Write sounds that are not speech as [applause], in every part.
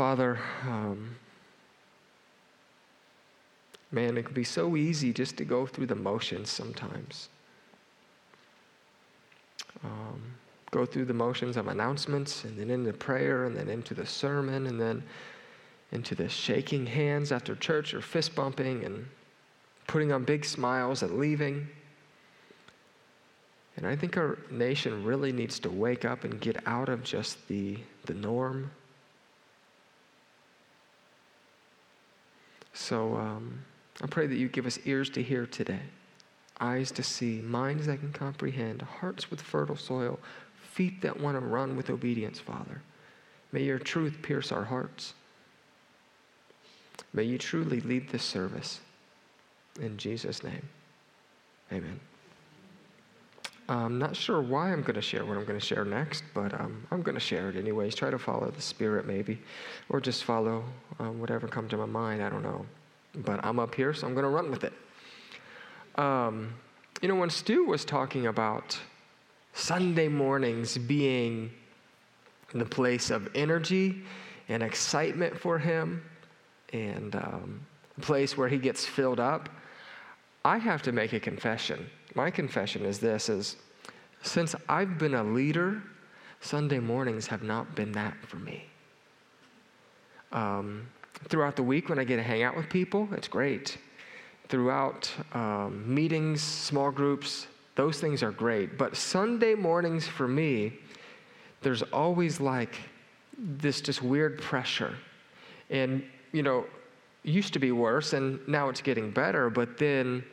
Father, um, man, it can be so easy just to go through the motions sometimes. Um, go through the motions of announcements and then into prayer and then into the sermon and then into the shaking hands after church or fist bumping and putting on big smiles and leaving. And I think our nation really needs to wake up and get out of just the, the norm. So um, I pray that you give us ears to hear today, eyes to see, minds that can comprehend, hearts with fertile soil, feet that want to run with obedience, Father. May your truth pierce our hearts. May you truly lead this service. In Jesus' name, amen. I'm not sure why I'm going to share what I'm going to share next, but um, I'm going to share it anyways. Try to follow the Spirit, maybe, or just follow um, whatever comes to my mind. I don't know. But I'm up here, so I'm going to run with it. Um, you know, when Stu was talking about Sunday mornings being the place of energy and excitement for him, and um, a place where he gets filled up, I have to make a confession. My confession is this is since I've been a leader, Sunday mornings have not been that for me. Um, throughout the week when I get to hang out with people, it's great. Throughout um, meetings, small groups, those things are great. But Sunday mornings for me, there's always like this just weird pressure. And, you know, used to be worse and now it's getting better, but then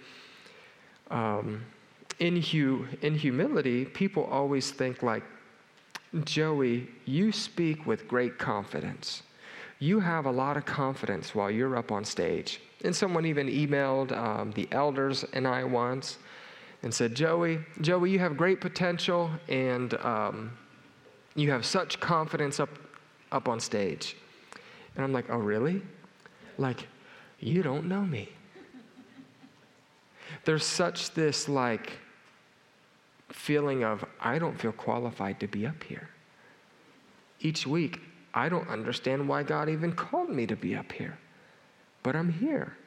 um, in, hu- in humility, people always think like, Joey, you speak with great confidence. You have a lot of confidence while you're up on stage. And someone even emailed um, the elders and I once and said, Joey, Joey, you have great potential and um, you have such confidence up, up on stage. And I'm like, oh, really? Like, you don't know me. There's such this like feeling of, I don't feel qualified to be up here. Each week, I don't understand why God even called me to be up here, but I'm here.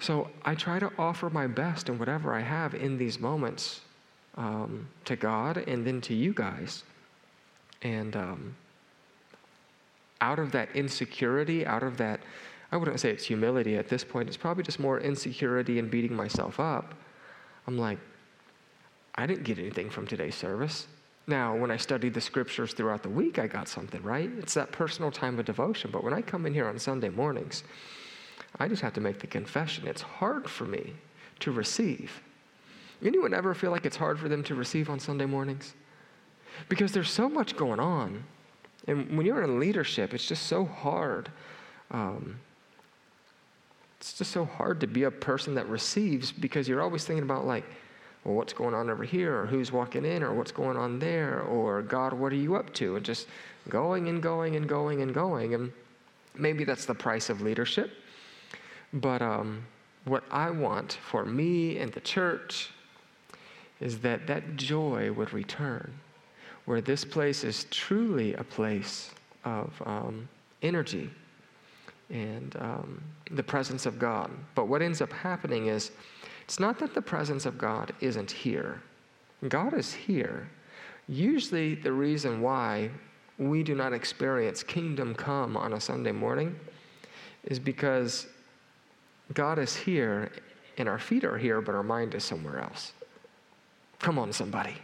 So I try to offer my best and whatever I have in these moments um, to God and then to you guys. And um, out of that insecurity, out of that I wouldn't say it's humility at this point. It's probably just more insecurity and beating myself up. I'm like, I didn't get anything from today's service. Now, when I studied the scriptures throughout the week, I got something, right? It's that personal time of devotion. But when I come in here on Sunday mornings, I just have to make the confession it's hard for me to receive. Anyone ever feel like it's hard for them to receive on Sunday mornings? Because there's so much going on. And when you're in leadership, it's just so hard. Um, it's just so hard to be a person that receives because you're always thinking about, like, well, what's going on over here, or who's walking in, or what's going on there, or God, what are you up to? And just going and going and going and going. And maybe that's the price of leadership. But um, what I want for me and the church is that that joy would return, where this place is truly a place of um, energy and um, the presence of God. But what ends up happening is it's not that the presence of God isn't here, God is here. Usually, the reason why we do not experience kingdom come on a Sunday morning is because God is here and our feet are here, but our mind is somewhere else. Come on, somebody.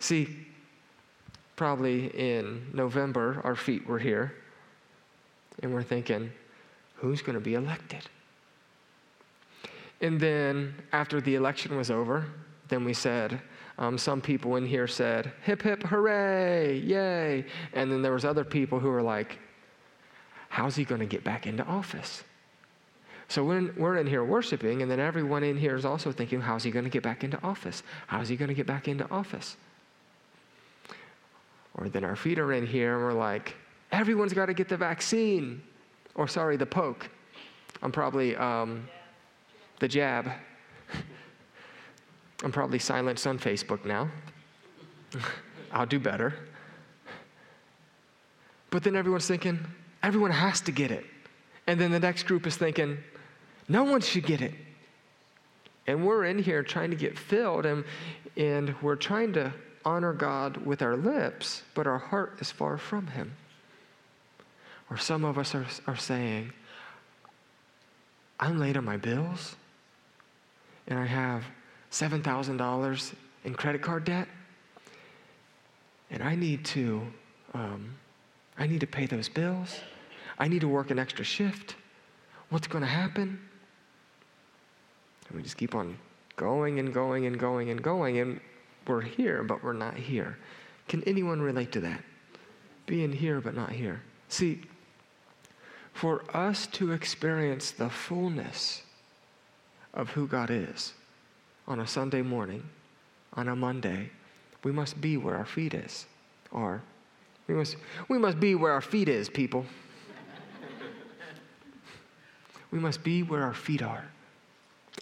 See, probably in November, our feet were here and we're thinking, who's going to be elected? And then after the election was over, then we said, um, some people in here said, hip, hip, hooray, yay. And then there was other people who were like, how's he going to get back into office? So we're in, we're in here worshiping, and then everyone in here is also thinking, how's he going to get back into office? How's he going to get back into office? Or then our feet are in here, and we're like, Everyone's got to get the vaccine, or sorry, the poke. I'm probably um, the jab. [laughs] I'm probably silenced on Facebook now. [laughs] I'll do better. But then everyone's thinking, everyone has to get it. And then the next group is thinking, no one should get it. And we're in here trying to get filled, and, and we're trying to honor God with our lips, but our heart is far from Him. Or some of us are, are saying, I'm late on my bills, and I have $7,000 in credit card debt, and I need to, um, I need to pay those bills. I need to work an extra shift. What's going to happen? And we just keep on going and going and going and going, and we're here, but we're not here. Can anyone relate to that? Being here, but not here. See, for us to experience the fullness of who God is on a Sunday morning, on a Monday, we must be where our feet is. Or we must, we must be where our feet is, people. [laughs] we must be where our feet are.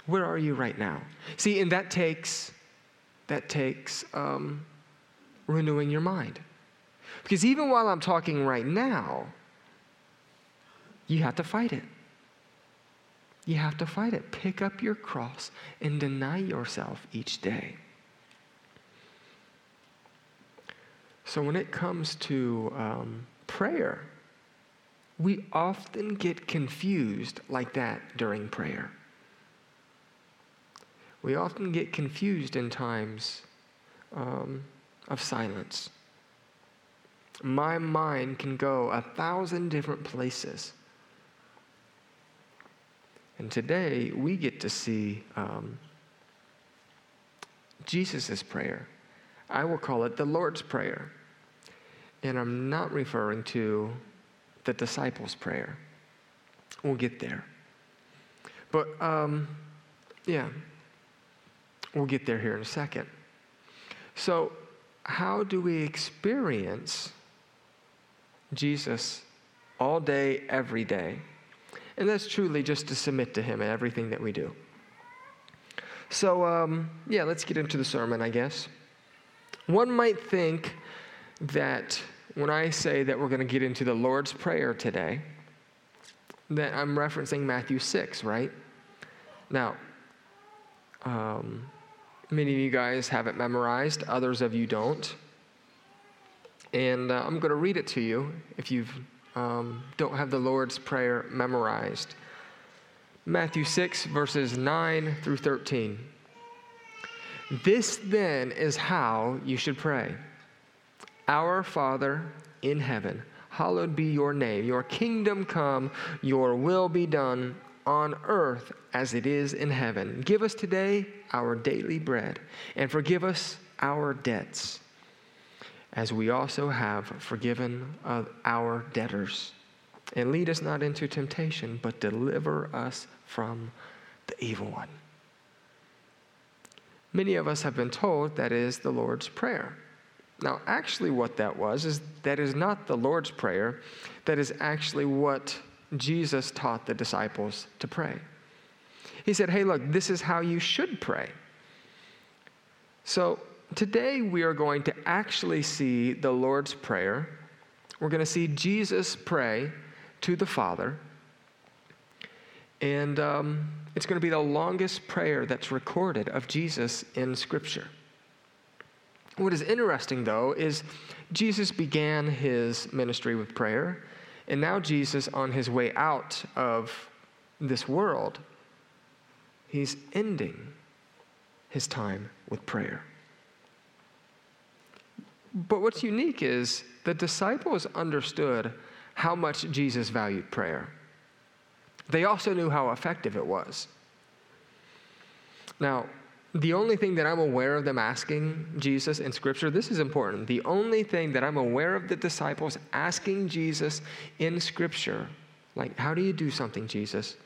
Where are you right now? See, and that takes that takes um, renewing your mind. Because even while I'm talking right now, you have to fight it. You have to fight it. Pick up your cross and deny yourself each day. So, when it comes to um, prayer, we often get confused like that during prayer. We often get confused in times um, of silence. My mind can go a thousand different places. And today we get to see um, Jesus' prayer. I will call it the Lord's Prayer. And I'm not referring to the disciples' prayer. We'll get there. But, um, yeah, We'll get there here in a second. So, how do we experience Jesus all day, every day? And that's truly just to submit to Him in everything that we do. So, um, yeah, let's get into the sermon, I guess. One might think that when I say that we're going to get into the Lord's Prayer today, that I'm referencing Matthew 6, right? Now, um, Many of you guys have it memorized, others of you don't. And uh, I'm going to read it to you if you um, don't have the Lord's Prayer memorized. Matthew 6, verses 9 through 13. This then is how you should pray Our Father in heaven, hallowed be your name. Your kingdom come, your will be done on earth as it is in heaven. Give us today our daily bread, and forgive us our debts, as we also have forgiven our debtors. And lead us not into temptation, but deliver us from the evil one. Many of us have been told that is the Lord's Prayer. Now, actually, what that was is that is not the Lord's Prayer, that is actually what Jesus taught the disciples to pray. He said, Hey, look, this is how you should pray. So today we are going to actually see the Lord's Prayer. We're going to see Jesus pray to the Father. And um, it's going to be the longest prayer that's recorded of Jesus in Scripture. What is interesting, though, is Jesus began his ministry with prayer. And now, Jesus, on his way out of this world, he's ending his time with prayer. But what's unique is the disciples understood how much Jesus valued prayer. They also knew how effective it was. Now, the only thing that I'm aware of them asking Jesus in Scripture, this is important. The only thing that I'm aware of the disciples asking Jesus in Scripture, like, how do you do something, Jesus?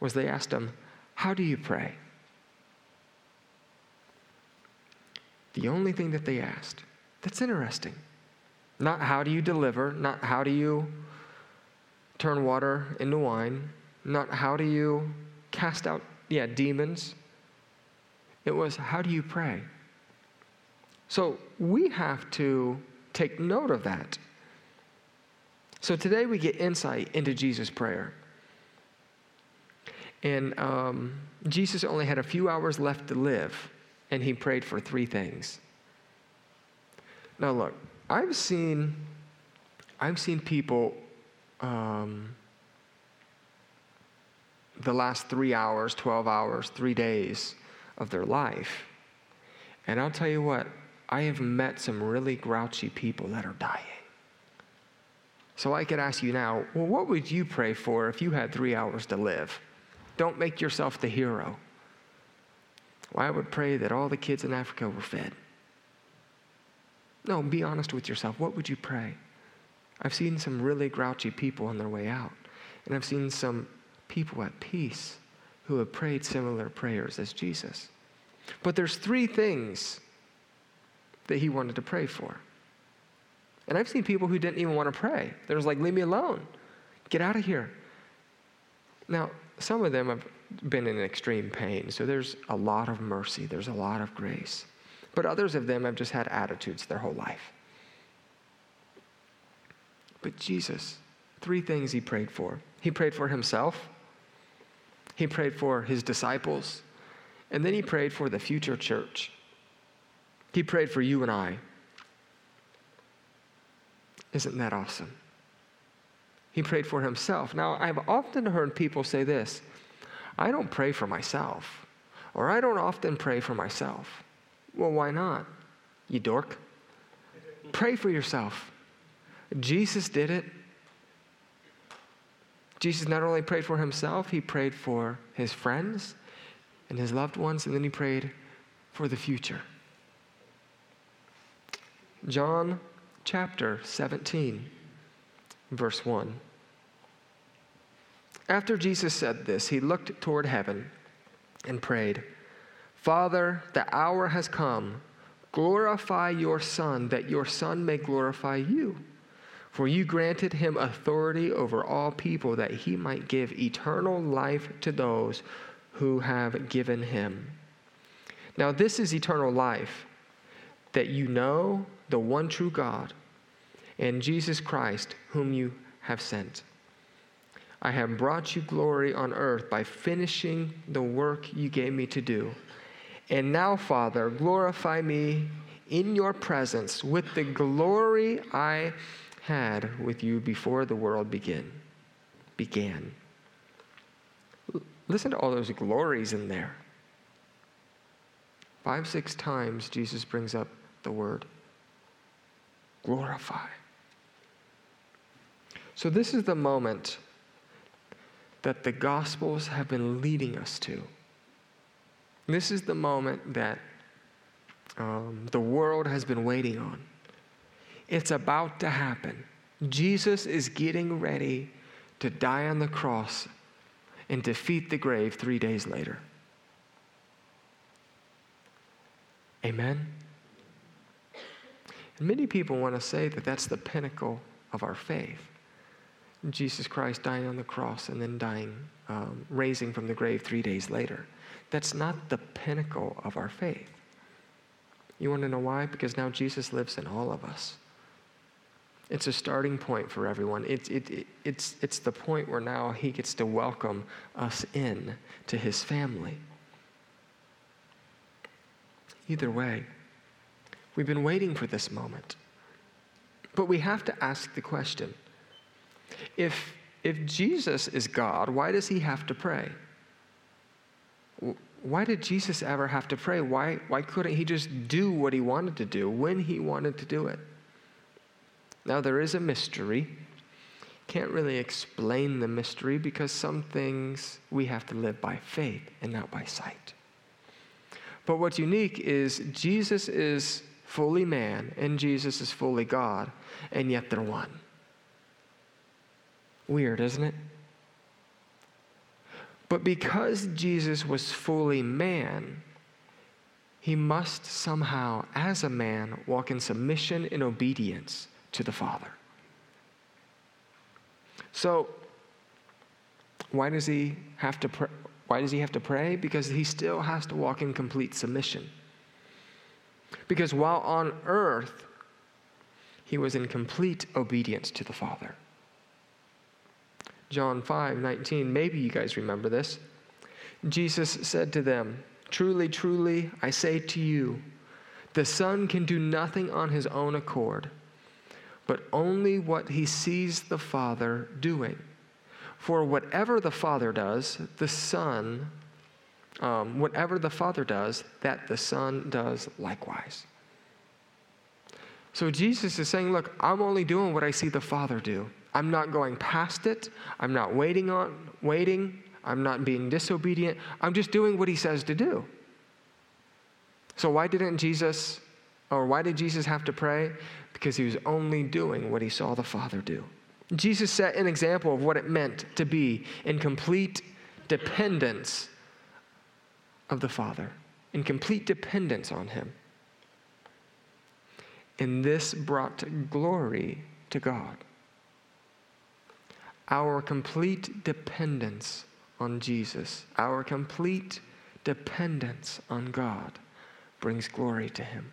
Was they asked him, how do you pray? The only thing that they asked. That's interesting. Not how do you deliver, not how do you turn water into wine, not how do you cast out, yeah, demons it was, how do you pray? So we have to take note of that. So today we get insight into Jesus' prayer. And um, Jesus only had a few hours left to live, and he prayed for three things. Now, look, I've seen, I've seen people um, the last three hours, 12 hours, three days of their life. And I'll tell you what, I have met some really grouchy people that are dying. So I could ask you now, well, what would you pray for if you had three hours to live? Don't make yourself the hero. Well, I would pray that all the kids in Africa were fed. No, be honest with yourself. What would you pray? I've seen some really grouchy people on their way out, and I've seen some people at peace who have prayed similar prayers as Jesus. But there's three things that he wanted to pray for. And I've seen people who didn't even want to pray. They're just like, leave me alone. Get out of here. Now, some of them have been in extreme pain, so there's a lot of mercy, there's a lot of grace. But others of them have just had attitudes their whole life. But Jesus, three things he prayed for. He prayed for himself, he prayed for his disciples, and then he prayed for the future church. He prayed for you and I. Isn't that awesome? He prayed for himself. Now, I've often heard people say this I don't pray for myself, or I don't often pray for myself. Well, why not? You dork. Pray for yourself. Jesus did it. Jesus not only prayed for himself, he prayed for his friends and his loved ones, and then he prayed for the future. John chapter 17, verse 1. After Jesus said this, he looked toward heaven and prayed, Father, the hour has come. Glorify your Son, that your Son may glorify you. For you granted him authority over all people, that he might give eternal life to those who have given him. Now, this is eternal life, that you know the one true God and Jesus Christ, whom you have sent. I have brought you glory on earth by finishing the work you gave me to do. And now, Father, glorify me in your presence with the glory I had with you before the world begin, began. Listen to all those glories in there. Five, six times Jesus brings up the word glorify. So, this is the moment that the Gospels have been leading us to. This is the moment that um, the world has been waiting on. It's about to happen. Jesus is getting ready to die on the cross and defeat the grave three days later. Amen? And many people want to say that that's the pinnacle of our faith. Jesus Christ dying on the cross and then dying, um, raising from the grave three days later. That's not the pinnacle of our faith. You want to know why? Because now Jesus lives in all of us. It's a starting point for everyone. It, it, it, it's, it's the point where now he gets to welcome us in to his family. Either way, we've been waiting for this moment. But we have to ask the question if, if Jesus is God, why does he have to pray? Why did Jesus ever have to pray? Why, why couldn't he just do what he wanted to do when he wanted to do it? Now, there is a mystery. Can't really explain the mystery because some things we have to live by faith and not by sight. But what's unique is Jesus is fully man and Jesus is fully God, and yet they're one. Weird, isn't it? But because Jesus was fully man, he must somehow, as a man, walk in submission and obedience to the Father. So, why does he have to pray? Why does he have to pray? Because he still has to walk in complete submission. Because while on earth, he was in complete obedience to the Father. John 5 19. Maybe you guys remember this. Jesus said to them, Truly, truly, I say to you, the Son can do nothing on his own accord, but only what he sees the Father doing. For whatever the Father does, the Son, um, whatever the Father does, that the Son does likewise. So Jesus is saying, Look, I'm only doing what I see the Father do. I'm not going past it. I'm not waiting on waiting. I'm not being disobedient. I'm just doing what he says to do. So why didn't Jesus or why did Jesus have to pray? Because he was only doing what he saw the Father do. Jesus set an example of what it meant to be in complete dependence of the Father, in complete dependence on him. And this brought glory to God. Our complete dependence on Jesus, our complete dependence on God brings glory to Him.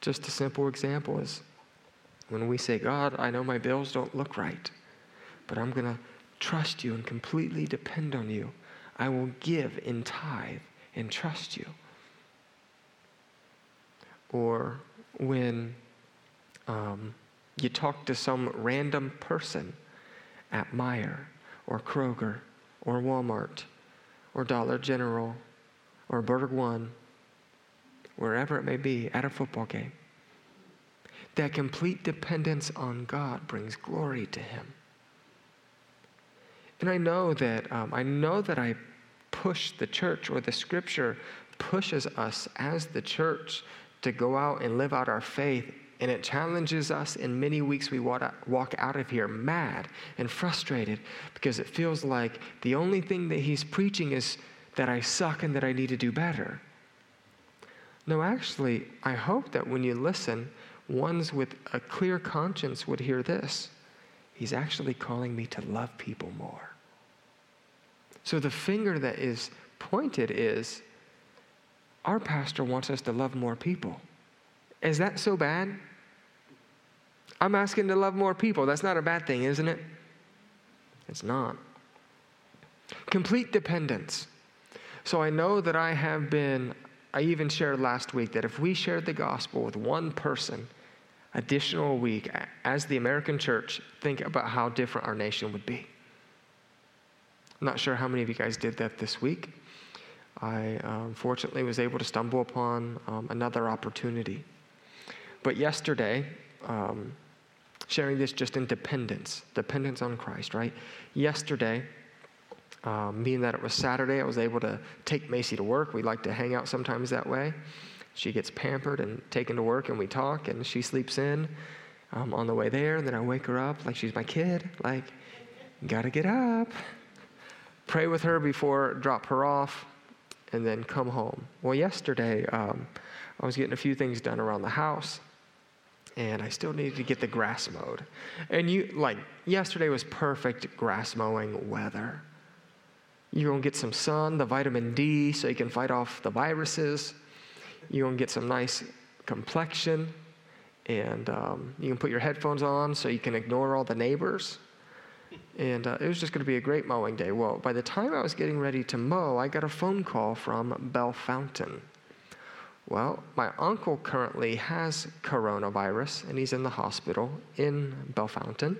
Just a simple example is when we say, God, I know my bills don't look right, but I'm going to trust you and completely depend on you. I will give in tithe and trust you. Or when um, you talk to some random person at Meijer or Kroger or Walmart or Dollar General or Burger One, wherever it may be, at a football game. That complete dependence on God brings glory to Him. And I know that um, I know that I push the church, or the Scripture pushes us as the church to go out and live out our faith and it challenges us. In many weeks, we walk out of here mad and frustrated because it feels like the only thing that he's preaching is that I suck and that I need to do better. No, actually, I hope that when you listen, ones with a clear conscience would hear this. He's actually calling me to love people more. So the finger that is pointed is our pastor wants us to love more people. Is that so bad? I'm asking to love more people. That's not a bad thing, isn't it? It's not. Complete dependence. So I know that I have been, I even shared last week that if we shared the gospel with one person additional week as the American church, think about how different our nation would be. I'm not sure how many of you guys did that this week. I um, was able to stumble upon um, another opportunity. But yesterday, um, sharing this just in dependence, dependence on Christ, right? Yesterday, um, being that it was Saturday, I was able to take Macy to work. We like to hang out sometimes that way. She gets pampered and taken to work, and we talk, and she sleeps in um, on the way there. And then I wake her up like she's my kid, like, gotta get up. Pray with her before drop her off, and then come home. Well, yesterday, um, I was getting a few things done around the house and I still needed to get the grass mowed. And you, like, yesterday was perfect grass mowing weather. You're gonna get some sun, the vitamin D, so you can fight off the viruses. You're gonna get some nice complexion, and um, you can put your headphones on so you can ignore all the neighbors. And uh, it was just gonna be a great mowing day. Well, by the time I was getting ready to mow, I got a phone call from Bellefontaine. Well, my uncle currently has coronavirus and he's in the hospital in Bellefontaine.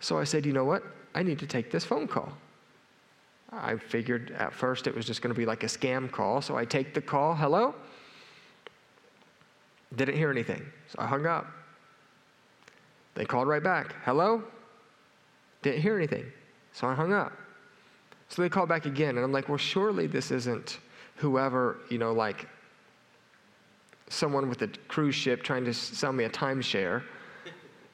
So I said, you know what? I need to take this phone call. I figured at first it was just going to be like a scam call. So I take the call. Hello? Didn't hear anything. So I hung up. They called right back. Hello? Didn't hear anything. So I hung up. So they called back again. And I'm like, well, surely this isn't whoever, you know, like someone with a cruise ship trying to sell me a timeshare,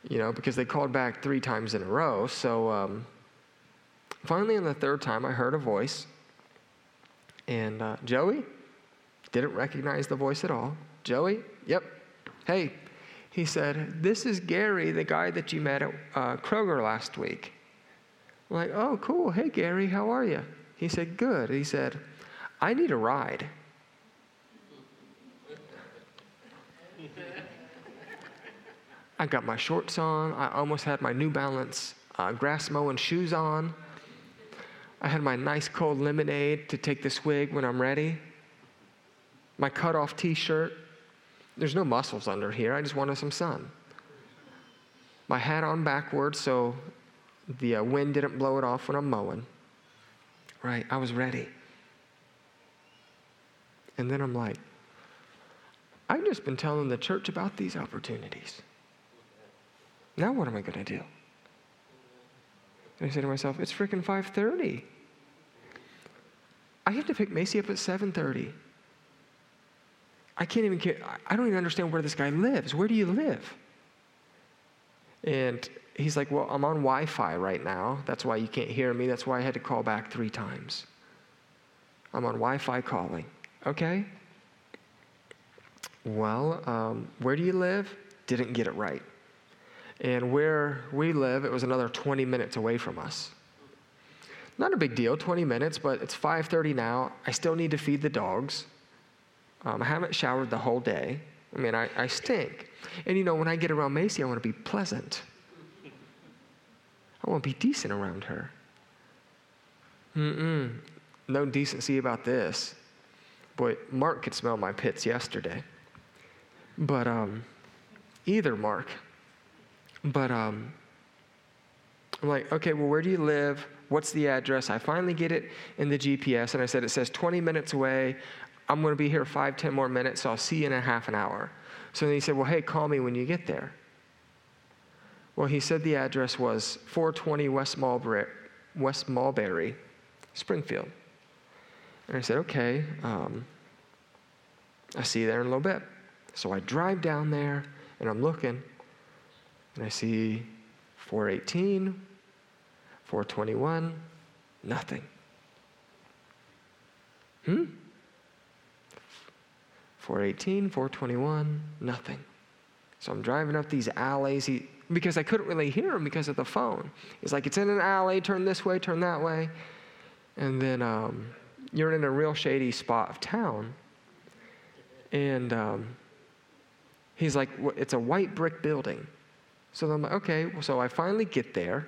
you know, because they called back three times in a row. So um, finally, on the third time, I heard a voice. And uh, Joey didn't recognize the voice at all. Joey, yep. Hey, he said, This is Gary, the guy that you met at uh, Kroger last week. I'm like, oh, cool. Hey, Gary, how are you? He said, Good. He said, I need a ride. I got my shorts on. I almost had my New Balance uh, grass mowing shoes on. I had my nice cold lemonade to take the swig when I'm ready. My cut off t shirt. There's no muscles under here. I just wanted some sun. My hat on backwards so the uh, wind didn't blow it off when I'm mowing. Right? I was ready. And then I'm like, I've just been telling the church about these opportunities. Now what am I going to do? And I say to myself, it's freaking 5:30. I have to pick Macy up at 7:30. I can't even get, I don't even understand where this guy lives. Where do you live? And he's like, Well, I'm on Wi Fi right now. That's why you can't hear me. That's why I had to call back three times. I'm on Wi Fi calling. Okay? Well, um, where do you live? Didn't get it right. And where we live, it was another 20 minutes away from us. Not a big deal, 20 minutes, but it's 5:30 now. I still need to feed the dogs. Um, I haven't showered the whole day. I mean, I, I stink. And you know, when I get around Macy, I want to be pleasant. I want to be decent around her. Mm-mm. No decency about this. Boy, Mark could smell my pits yesterday. But um, either Mark. But um, I'm like, okay, well, where do you live? What's the address? I finally get it in the GPS, and I said, it says 20 minutes away. I'm going to be here five, 10 more minutes, so I'll see you in a half an hour. So then he said, well, hey, call me when you get there. Well, he said the address was 420 West Mulberry, West Mulberry Springfield. And I said, okay, um, I'll see you there in a little bit. So I drive down there, and I'm looking, and I see 418, 421, nothing. Hmm? 418, 421, nothing. So I'm driving up these alleys he, because I couldn't really hear him because of the phone. He's like, it's in an alley, turn this way, turn that way. And then um, you're in a real shady spot of town. And um, he's like, it's a white brick building. So I'm like, okay, so I finally get there.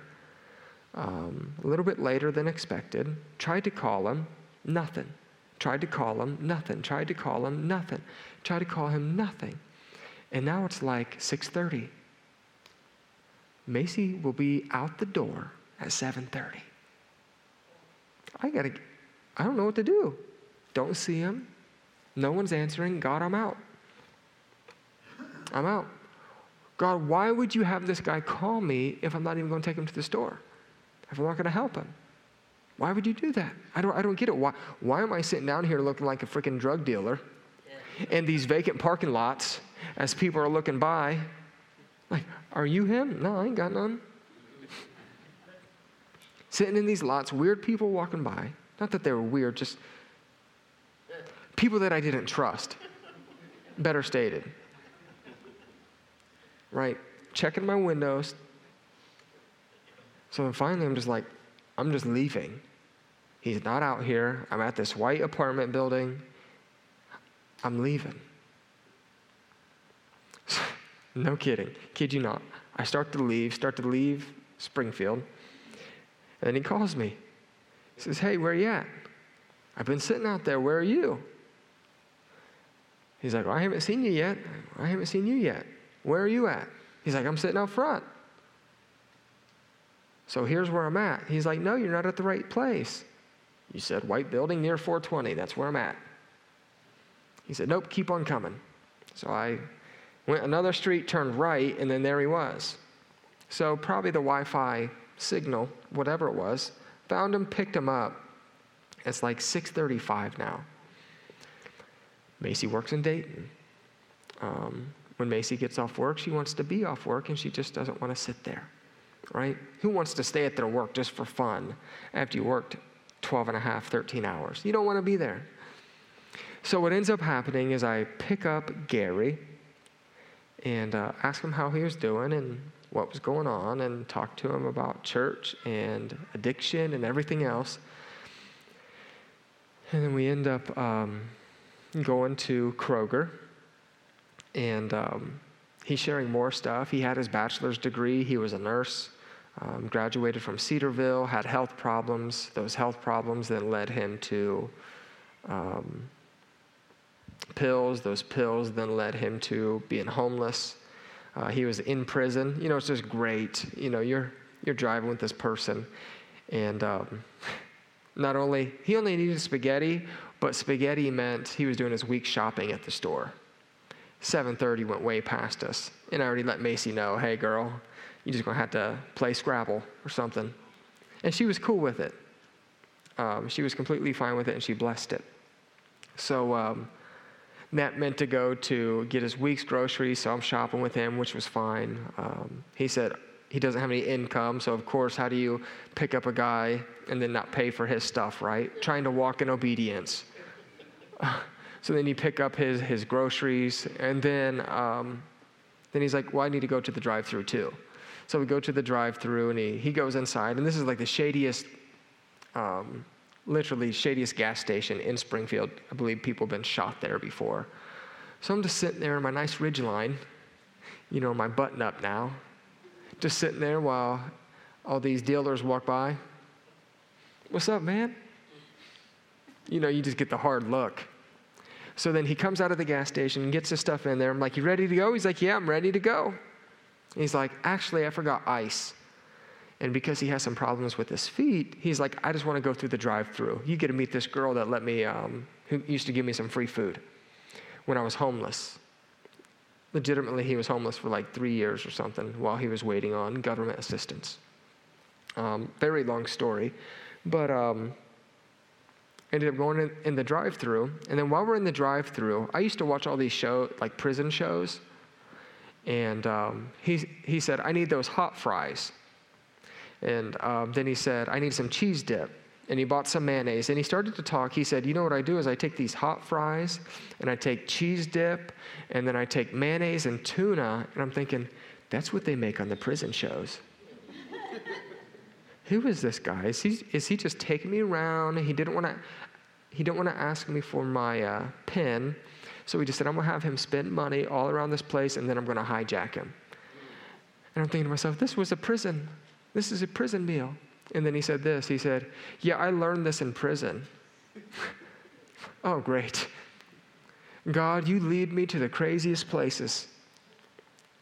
Um, a little bit later than expected. Tried to call him, nothing. Tried to call him, nothing. Tried to call him, nothing. Tried to call him, nothing. And now it's like 6:30. Macy will be out the door at 7:30. I got to I don't know what to do. Don't see him. No one's answering. God, I'm out. I'm out. God, why would you have this guy call me if I'm not even going to take him to the store? If I'm not going to help him? Why would you do that? I don't, I don't get it. Why, why am I sitting down here looking like a freaking drug dealer in these vacant parking lots as people are looking by? Like, are you him? No, I ain't got none. sitting in these lots, weird people walking by. Not that they were weird, just people that I didn't trust. Better stated. Right? Checking my windows. So then finally, I'm just like, I'm just leaving. He's not out here. I'm at this white apartment building. I'm leaving. [laughs] no kidding. Kid you not. I start to leave, start to leave Springfield. And then he calls me. He says, Hey, where are you at? I've been sitting out there. Where are you? He's like, well, I haven't seen you yet. I haven't seen you yet. Where are you at? He's like, I'm sitting out front. So here's where I'm at. He's like, No, you're not at the right place. You said white building near 420. That's where I'm at. He said, Nope, keep on coming. So I went another street, turned right, and then there he was. So probably the Wi Fi signal, whatever it was, found him, picked him up. It's like 6:35 now. Macy works in Dayton. Um, when Macy gets off work, she wants to be off work, and she just doesn't want to sit there right? Who wants to stay at their work just for fun after you worked 12 and a half, 13 hours? You don't want to be there. So, what ends up happening is I pick up Gary and uh, ask him how he was doing and what was going on and talk to him about church and addiction and everything else. And then we end up um, going to Kroger and um, he's sharing more stuff. He had his bachelor's degree, he was a nurse, um, graduated from Cedarville, had health problems. Those health problems then led him to um, pills. Those pills then led him to being homeless. Uh, he was in prison. You know, it's just great. You know, you're, you're driving with this person, and um, [laughs] not only, he only needed spaghetti, but spaghetti meant he was doing his week shopping at the store. 7.30 went way past us, and I already let Macy know, hey, girl, you're just going to have to play Scrabble or something. And she was cool with it. Um, she was completely fine with it, and she blessed it. So um, Matt meant to go to get his week's groceries, so I'm shopping with him, which was fine. Um, he said he doesn't have any income, so of course, how do you pick up a guy and then not pay for his stuff, right? Trying to walk in obedience. [laughs] so then you pick up his, his groceries, and then, um, then he's like, Well, I need to go to the drive through too. So we go to the drive through, and he, he goes inside, and this is like the shadiest, um, literally shadiest gas station in Springfield. I believe people have been shot there before. So I'm just sitting there in my nice Ridgeline, you know, my button up now, just sitting there while all these dealers walk by. What's up, man? You know, you just get the hard look. So then he comes out of the gas station and gets his stuff in there. I'm like, You ready to go? He's like, Yeah, I'm ready to go. He's like, Actually, I forgot ice. And because he has some problems with his feet, he's like, I just want to go through the drive through. You get to meet this girl that let me, um, who used to give me some free food when I was homeless. Legitimately, he was homeless for like three years or something while he was waiting on government assistance. Um, very long story. But um, ended up going in, in the drive through. And then while we're in the drive through, I used to watch all these shows, like prison shows. And um, he, he said, I need those hot fries. And um, then he said, I need some cheese dip. And he bought some mayonnaise. And he started to talk. He said, You know what I do is I take these hot fries and I take cheese dip and then I take mayonnaise and tuna. And I'm thinking, That's what they make on the prison shows. [laughs] Who is this guy? Is he, is he just taking me around? He didn't want to. He didn't want to ask me for my uh, pin, so he just said, "I'm gonna have him spend money all around this place, and then I'm gonna hijack him." And I'm thinking to myself, "This was a prison. This is a prison meal." And then he said this. He said, "Yeah, I learned this in prison." [laughs] oh, great. God, you lead me to the craziest places.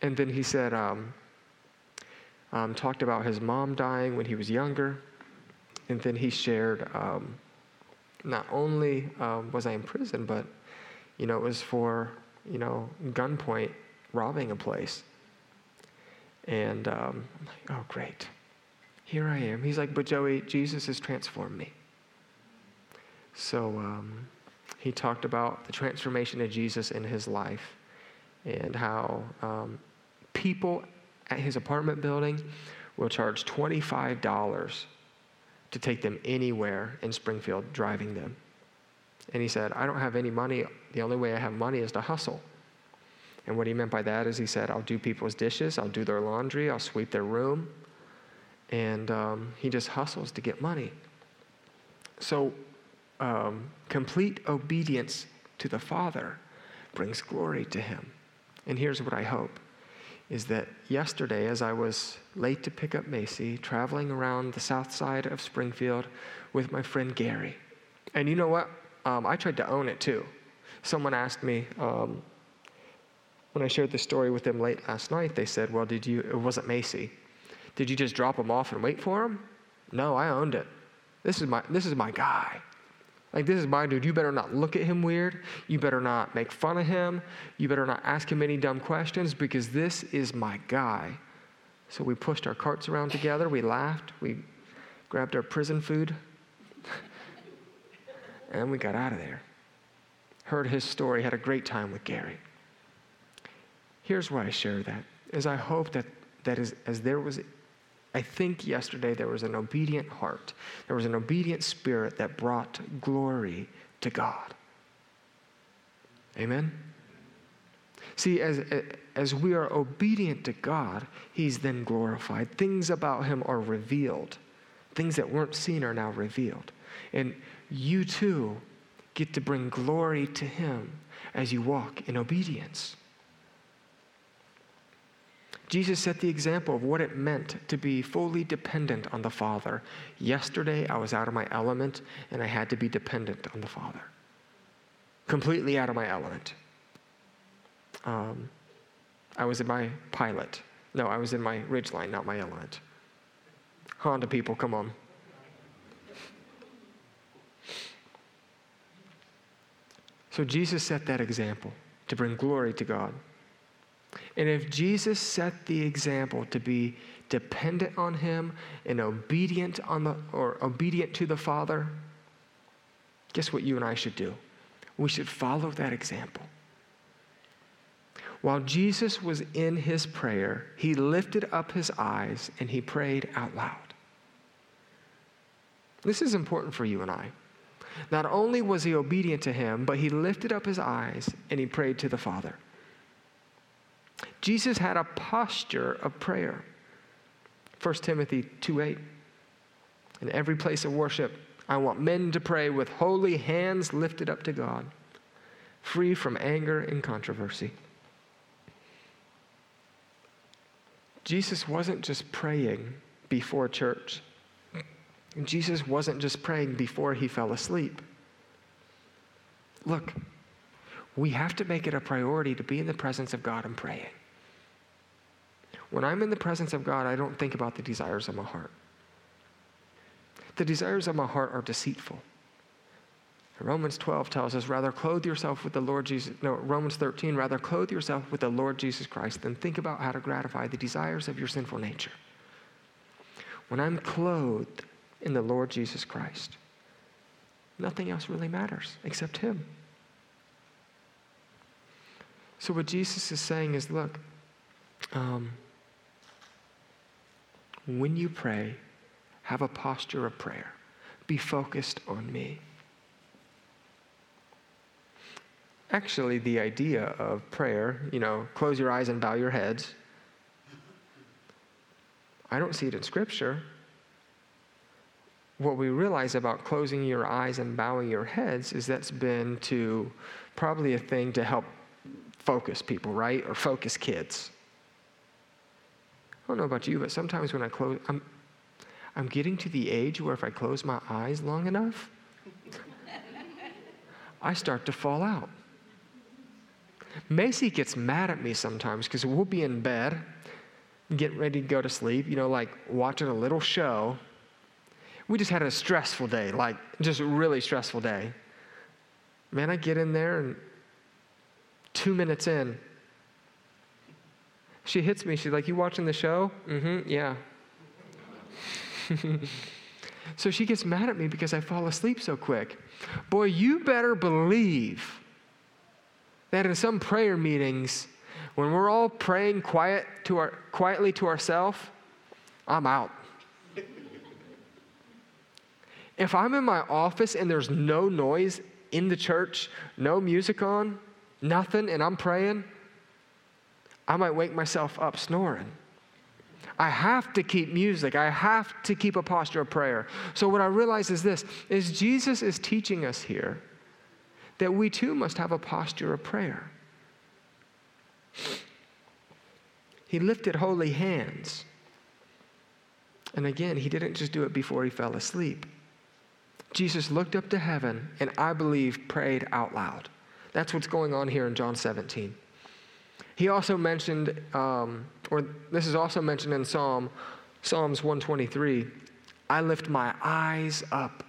And then he said, um, um, talked about his mom dying when he was younger. And then he shared um, not only um, was I in prison, but, you know, it was for, you know, gunpoint robbing a place. And um, I'm like, oh, great. Here I am. He's like, but Joey, Jesus has transformed me. So um, he talked about the transformation of Jesus in his life and how um, people at his apartment building will charge $25 to take them anywhere in Springfield, driving them. And he said, I don't have any money. The only way I have money is to hustle. And what he meant by that is he said, I'll do people's dishes, I'll do their laundry, I'll sweep their room. And um, he just hustles to get money. So, um, complete obedience to the Father brings glory to him. And here's what I hope is that yesterday, as I was late to pick up Macy, traveling around the south side of Springfield with my friend Gary, and you know what? Um, I tried to own it too. Someone asked me um, when I shared the story with them late last night. They said, "Well, did you? It wasn't Macy. Did you just drop him off and wait for him?" No, I owned it. This is my this is my guy. Like, this is my dude. You better not look at him weird. You better not make fun of him. You better not ask him any dumb questions because this is my guy. So we pushed our carts around together. We laughed. We grabbed our prison food. [laughs] and we got out of there. Heard his story, had a great time with Gary. Here's why I share that, is I hope that, that is, as there was I think yesterday there was an obedient heart, there was an obedient spirit that brought glory to God. Amen? See, as, as we are obedient to God, He's then glorified. Things about Him are revealed. Things that weren't seen are now revealed. And you too get to bring glory to Him as you walk in obedience. Jesus set the example of what it meant to be fully dependent on the Father. Yesterday, I was out of my element and I had to be dependent on the Father. Completely out of my element. Um, I was in my pilot. No, I was in my ridgeline, not my element. Honda people, come on. So Jesus set that example to bring glory to God. And if Jesus set the example to be dependent on him and obedient on the or obedient to the Father, guess what you and I should do? We should follow that example. While Jesus was in his prayer, he lifted up his eyes and he prayed out loud. This is important for you and I. Not only was he obedient to him, but he lifted up his eyes and he prayed to the Father. Jesus had a posture of prayer. 1 Timothy 2:8. In every place of worship, I want men to pray with holy hands lifted up to God, free from anger and controversy. Jesus wasn't just praying before church. Jesus wasn't just praying before he fell asleep. Look, we have to make it a priority to be in the presence of God and praying. When I'm in the presence of God, I don't think about the desires of my heart. The desires of my heart are deceitful. Romans 12 tells us, rather clothe yourself with the Lord Jesus. No, Romans 13, rather clothe yourself with the Lord Jesus Christ than think about how to gratify the desires of your sinful nature. When I'm clothed in the Lord Jesus Christ, nothing else really matters except Him. So, what Jesus is saying is look, um, when you pray, have a posture of prayer, be focused on me. Actually, the idea of prayer, you know, close your eyes and bow your heads, I don't see it in Scripture. What we realize about closing your eyes and bowing your heads is that's been to probably a thing to help focus people, right? Or focus kids. I don't know about you, but sometimes when I close, I'm, I'm getting to the age where if I close my eyes long enough, I start to fall out. Macy gets mad at me sometimes because we'll be in bed, getting ready to go to sleep, you know, like watching a little show. We just had a stressful day, like just a really stressful day. Man, I get in there and two minutes in, she hits me. She's like, You watching the show? Mm hmm, yeah. [laughs] so she gets mad at me because I fall asleep so quick. Boy, you better believe that in some prayer meetings, when we're all praying quiet to our, quietly to ourselves, I'm out. [laughs] if I'm in my office and there's no noise in the church, no music on, nothing, and I'm praying, I might wake myself up snoring. I have to keep music. I have to keep a posture of prayer. So what I realize is this is Jesus is teaching us here that we too must have a posture of prayer. He lifted holy hands. And again, he didn't just do it before he fell asleep. Jesus looked up to heaven and I believe prayed out loud. That's what's going on here in John 17. He also mentioned, um, or this is also mentioned in Psalm, Psalms 123, I lift my eyes up.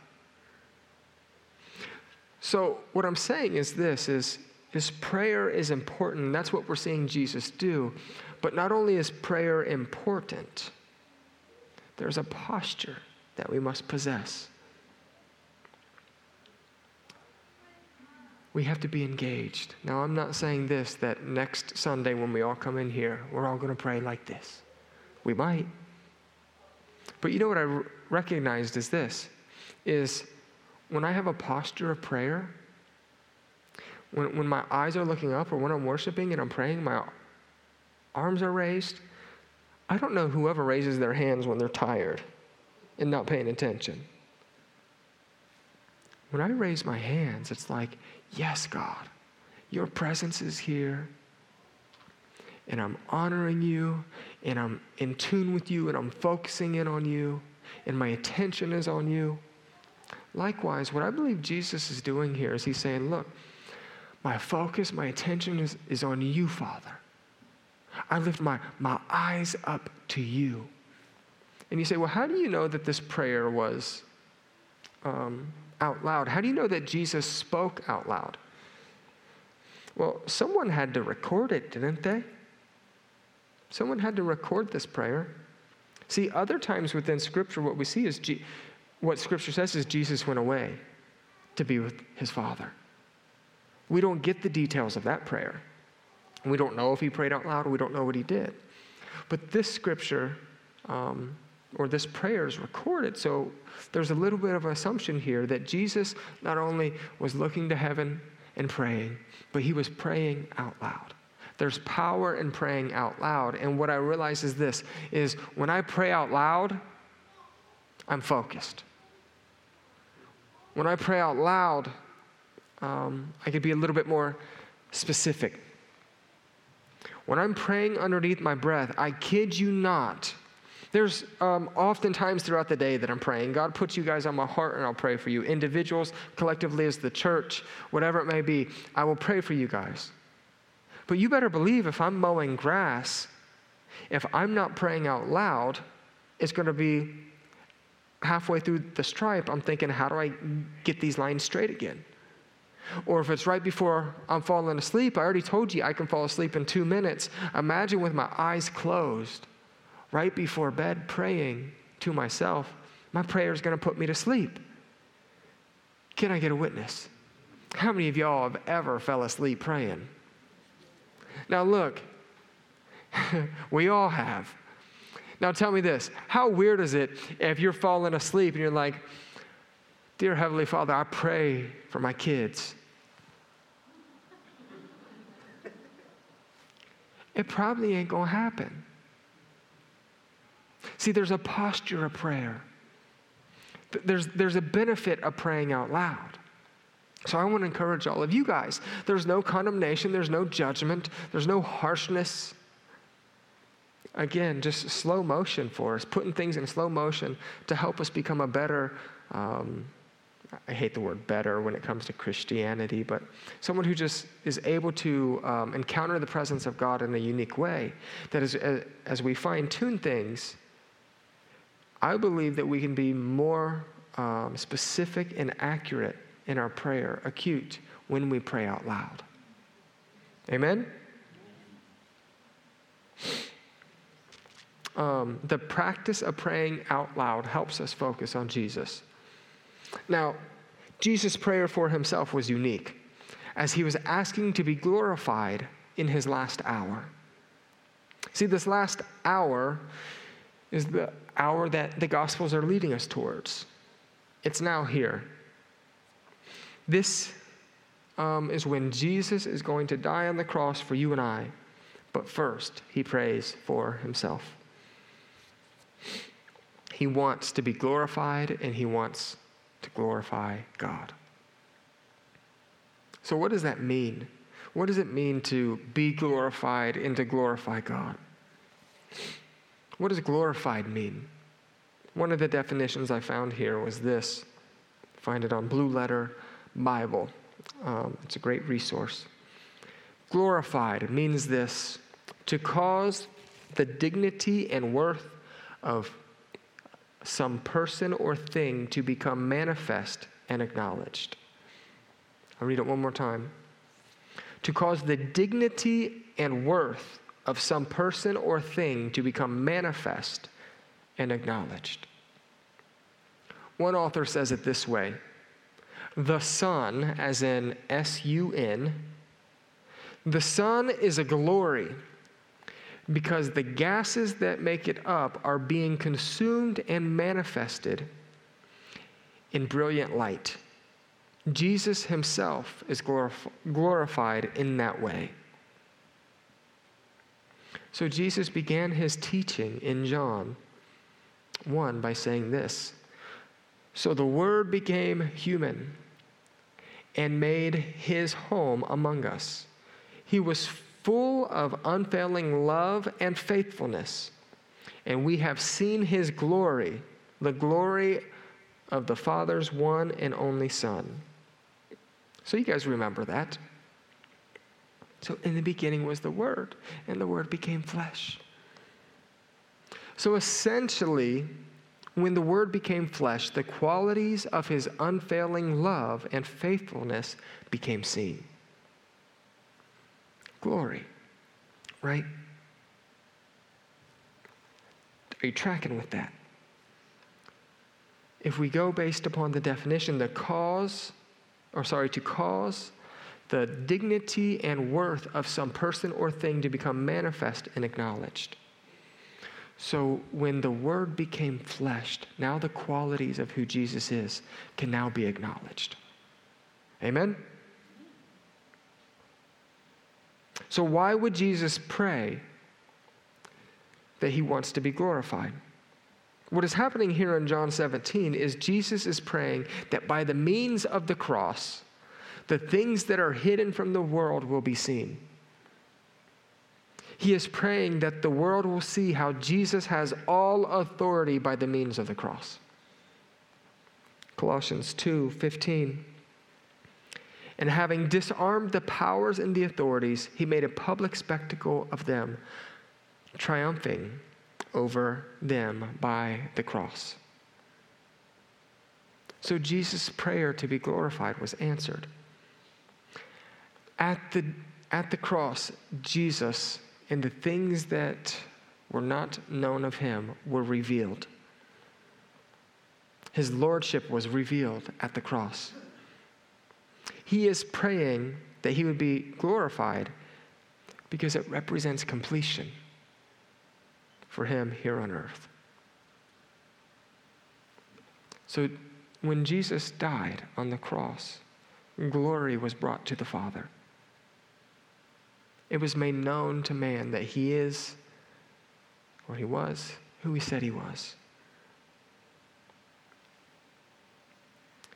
So what I'm saying is this is, is prayer is important. That's what we're seeing Jesus do. But not only is prayer important, there's a posture that we must possess. We have to be engaged. Now, I'm not saying this that next Sunday when we all come in here, we're all going to pray like this. We might. But you know what I recognized is this is when I have a posture of prayer, when, when my eyes are looking up or when I'm worshiping and I'm praying, my arms are raised. I don't know whoever raises their hands when they're tired and not paying attention. When I raise my hands, it's like, Yes, God, your presence is here. and I'm honoring you and I'm in tune with you and I'm focusing in on you and my attention is on you. Likewise, what I believe Jesus is doing here is he's saying, Look, my focus, my attention is, is on you, Father. I lift my, my eyes up to you. And you say, Well, how do you know that this prayer was um, out loud? How do you know that Jesus spoke out loud? Well, someone had to record it, didn't they? Someone had to record this prayer. See, other times within Scripture, what we see is G- what Scripture says is Jesus went away to be with his Father. We don't get the details of that prayer. We don't know if he prayed out loud, we don't know what he did. But this Scripture, um, or this prayer is recorded, so there's a little bit of assumption here that Jesus not only was looking to heaven and praying, but he was praying out loud. There's power in praying out loud. And what I realize is this is when I pray out loud, I'm focused. When I pray out loud, um, I can be a little bit more specific. When I'm praying underneath my breath, I kid you not. There's um, often times throughout the day that I'm praying. God puts you guys on my heart and I'll pray for you. Individuals, collectively as the church, whatever it may be, I will pray for you guys. But you better believe if I'm mowing grass, if I'm not praying out loud, it's going to be halfway through the stripe. I'm thinking, how do I get these lines straight again? Or if it's right before I'm falling asleep, I already told you I can fall asleep in two minutes. Imagine with my eyes closed, right before bed, praying to myself, my prayer is going to put me to sleep. Can I get a witness? How many of y'all have ever fell asleep praying? Now, look, [laughs] we all have. Now, tell me this how weird is it if you're falling asleep and you're like, Dear Heavenly Father, I pray for my kids. It probably ain't going to happen. See, there's a posture of prayer. There's, there's a benefit of praying out loud. So I want to encourage all of you guys. There's no condemnation, there's no judgment, there's no harshness. Again, just slow motion for us, putting things in slow motion to help us become a better, um, I hate the word better when it comes to Christianity, but someone who just is able to um, encounter the presence of God in a unique way. That is, as, as we fine tune things, I believe that we can be more um, specific and accurate in our prayer, acute, when we pray out loud. Amen? Um, the practice of praying out loud helps us focus on Jesus. Now, Jesus' prayer for himself was unique as he was asking to be glorified in his last hour. See, this last hour is the hour that the Gospels are leading us towards. It's now here. This um, is when Jesus is going to die on the cross for you and I. But first, he prays for himself. He wants to be glorified and he wants to glorify God. So, what does that mean? What does it mean to be glorified and to glorify God? What does glorified mean? One of the definitions I found here was this. Find it on Blue Letter Bible. Um, it's a great resource. Glorified means this to cause the dignity and worth of some person or thing to become manifest and acknowledged. I'll read it one more time. To cause the dignity and worth of some person or thing to become manifest and acknowledged. One author says it this way the sun, as in S U N, the sun is a glory because the gases that make it up are being consumed and manifested in brilliant light. Jesus himself is glorif- glorified in that way. So Jesus began his teaching in John 1 by saying this So the Word became human and made his home among us. He was full of unfailing love and faithfulness. And we have seen his glory, the glory of the Father's one and only Son. So you guys remember that. So in the beginning was the Word, and the Word became flesh. So essentially, when the Word became flesh, the qualities of his unfailing love and faithfulness became seen. Glory, right? Are you tracking with that? If we go based upon the definition, the cause, or sorry, to cause the dignity and worth of some person or thing to become manifest and acknowledged. So when the Word became fleshed, now the qualities of who Jesus is can now be acknowledged. Amen? So, why would Jesus pray that he wants to be glorified? What is happening here in John 17 is Jesus is praying that by the means of the cross, the things that are hidden from the world will be seen. He is praying that the world will see how Jesus has all authority by the means of the cross. Colossians 2 15. And having disarmed the powers and the authorities, he made a public spectacle of them, triumphing over them by the cross. So Jesus' prayer to be glorified was answered. At the, at the cross, Jesus and the things that were not known of him were revealed. His lordship was revealed at the cross. He is praying that he would be glorified because it represents completion for him here on earth. So when Jesus died on the cross, glory was brought to the Father. It was made known to man that he is, or he was, who he said he was.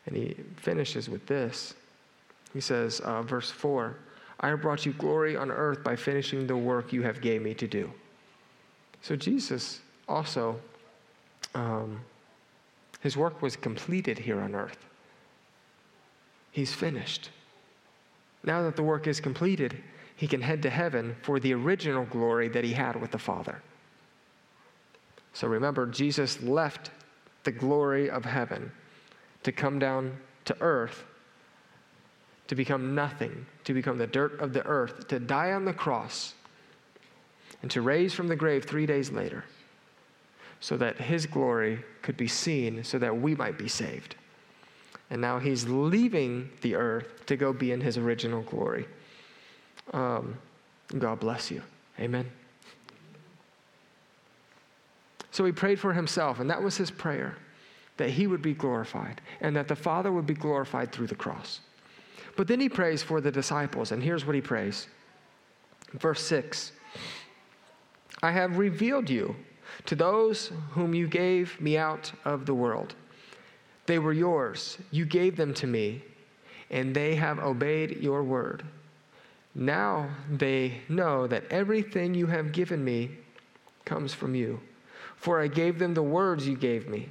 And he finishes with this he says, uh, verse 4 I have brought you glory on earth by finishing the work you have gave me to do. So Jesus also, um, his work was completed here on earth. He's finished. Now that the work is completed, he can head to heaven for the original glory that he had with the Father. So remember, Jesus left the glory of heaven to come down to earth to become nothing, to become the dirt of the earth, to die on the cross, and to raise from the grave three days later, so that his glory could be seen, so that we might be saved. And now he's leaving the earth to go be in his original glory. Um, God bless you. Amen. So he prayed for himself, and that was his prayer that he would be glorified and that the Father would be glorified through the cross. But then he prays for the disciples, and here's what he prays. Verse 6 I have revealed you to those whom you gave me out of the world. They were yours, you gave them to me, and they have obeyed your word. Now they know that everything you have given me comes from you. For I gave them the words you gave me,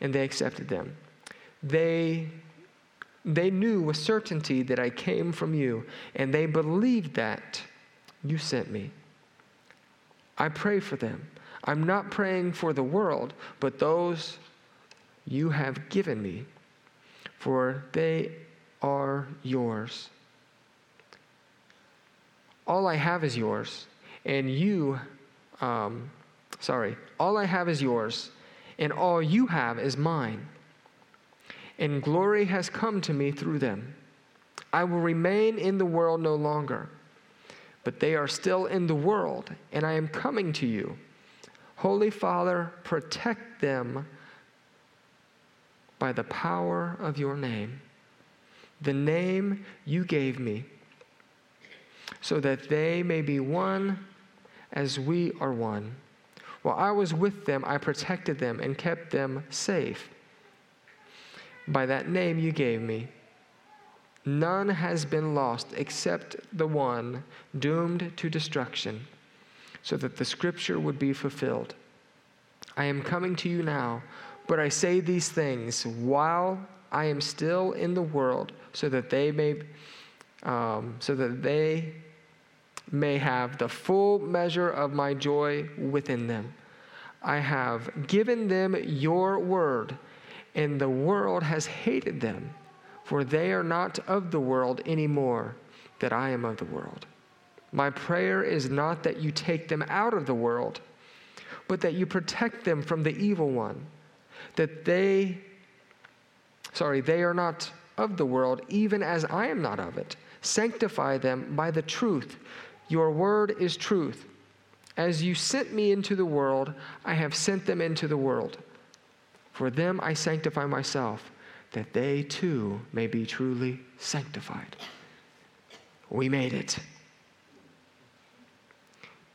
and they accepted them. They they knew with certainty that I came from you, and they believed that you sent me. I pray for them. I'm not praying for the world, but those you have given me, for they are yours. All I have is yours, and you, um, sorry, all I have is yours, and all you have is mine and glory has come to me through them. I will remain in the world no longer, but they are still in the world, and I am coming to you. Holy Father, protect them by the power of your name, the name you gave me, so that they may be one as we are one. While I was with them, I protected them and kept them safe by that name you gave me. None has been lost except the one doomed to destruction, so that the scripture would be fulfilled. I am coming to you now, but I say these things while I am still in the world, so that they may, um, so that they may have the full measure of my joy within them. I have given them your word, and the world has hated them for they are not of the world anymore, that I am of the world. My prayer is not that you take them out of the world, but that you protect them from the evil one. That they, sorry, they are not of the world, even as I am not of it. Sanctify them by the truth. Your word is truth. As you sent me into the world, I have sent them into the world. For them I sanctify myself that they too may be truly sanctified. We made it.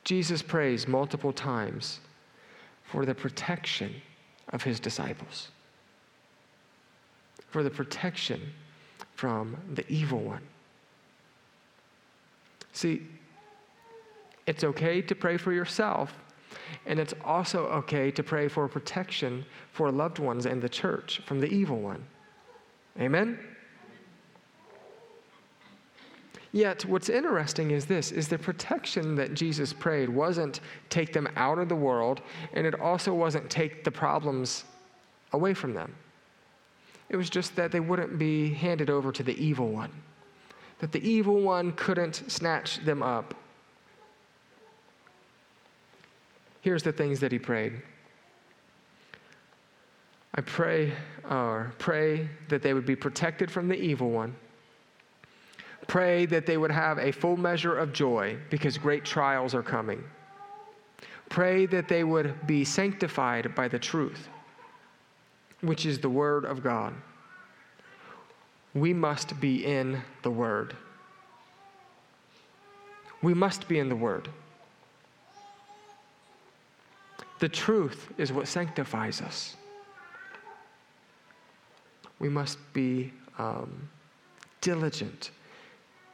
Jesus prays multiple times for the protection of his disciples, for the protection from the evil one. See, it's okay to pray for yourself, and it's also okay to pray for protection for loved ones and the church from the evil one. Amen? Yet, what's interesting is this is the protection that Jesus prayed wasn't take them out of the world, and it also wasn't take the problems away from them. It was just that they wouldn't be handed over to the evil one, that the evil one couldn't snatch them up. Here's the things that he prayed I pray, uh, pray that they would be protected from the evil one. Pray that they would have a full measure of joy because great trials are coming. Pray that they would be sanctified by the truth, which is the Word of God. We must be in the Word. We must be in the Word. The truth is what sanctifies us we must be um, diligent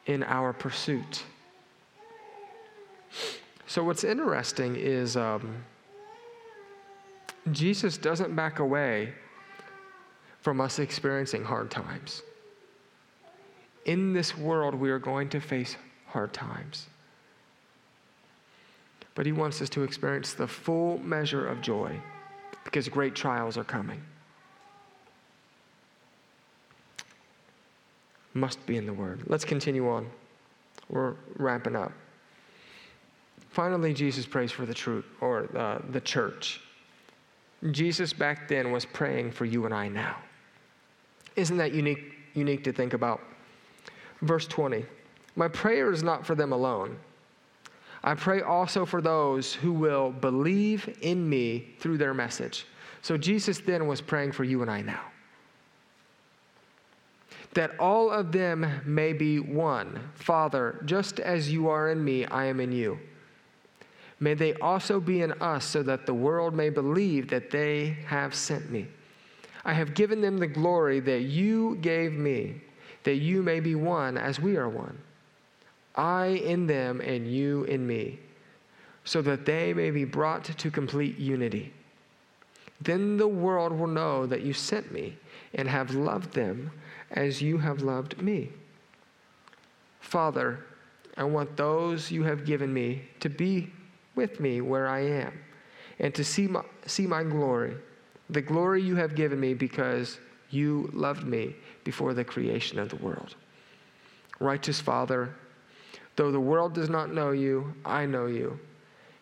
in our pursuit. So, what's interesting is um, Jesus doesn't back away from us experiencing hard times. In this world, we are going to face hard times. But he wants us to experience the full measure of joy because great trials are coming. must be in the Word. Let's continue on. We're wrapping up. Finally, Jesus prays for the truth or uh, the church. Jesus back then was praying for you and I now. Isn't that unique, unique to think about? Verse 20 My prayer is not for them alone. I pray also for those who will believe in me through their message. So Jesus then was praying for you and I now that all of them may be one. Father, just as you are in me, I am in you. May they also be in us, so that the world may believe that they have sent me. I have given them the glory that you gave me, that you may be one as we are one. I in them and you in me, so that they may be brought to complete unity. Then the world will know that you sent me and have loved them as you have loved me. Father, I want those you have given me to be with me where I am and to see my, see my glory, the glory you have given me because you loved me before the creation of the world. Righteous Father, though the world does not know you, I know you,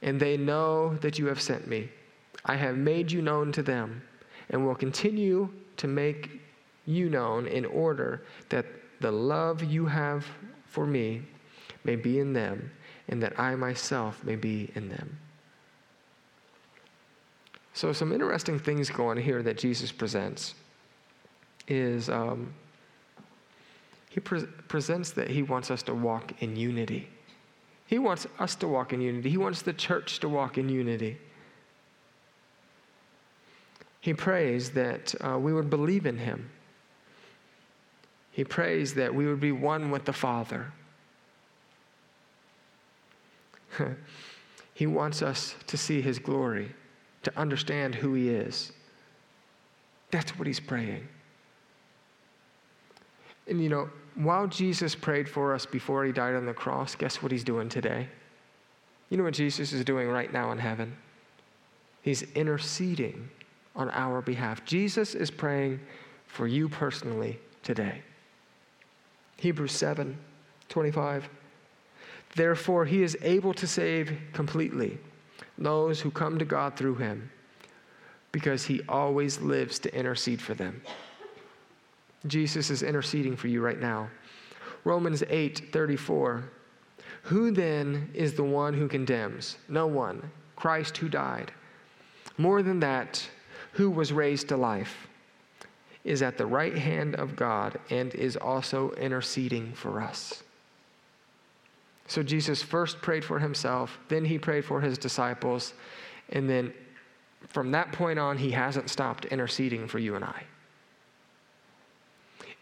and they know that you have sent me. I have made you known to them and will continue to make you known in order that the love you have for me may be in them and that I myself may be in them. So, some interesting things go on here that Jesus presents is um, he pre- presents that he wants us to walk in unity. He wants us to walk in unity. He wants the church to walk in unity. He prays that uh, we would believe in him He prays that we would be one with the Father. [laughs] he wants us to see His glory, to understand who He is. That's what He's praying. And you know, while Jesus prayed for us before He died on the cross, guess what He's doing today? You know what Jesus is doing right now in heaven? He's interceding on our behalf. Jesus is praying for you personally today. Hebrews 7 25. Therefore, he is able to save completely those who come to God through him, because he always lives to intercede for them. Jesus is interceding for you right now. Romans 8 34. Who then is the one who condemns? No one. Christ who died. More than that, who was raised to life, is at the right hand of God and is also interceding for us. So Jesus first prayed for himself, then he prayed for his disciples, and then from that point on, he hasn't stopped interceding for you and I.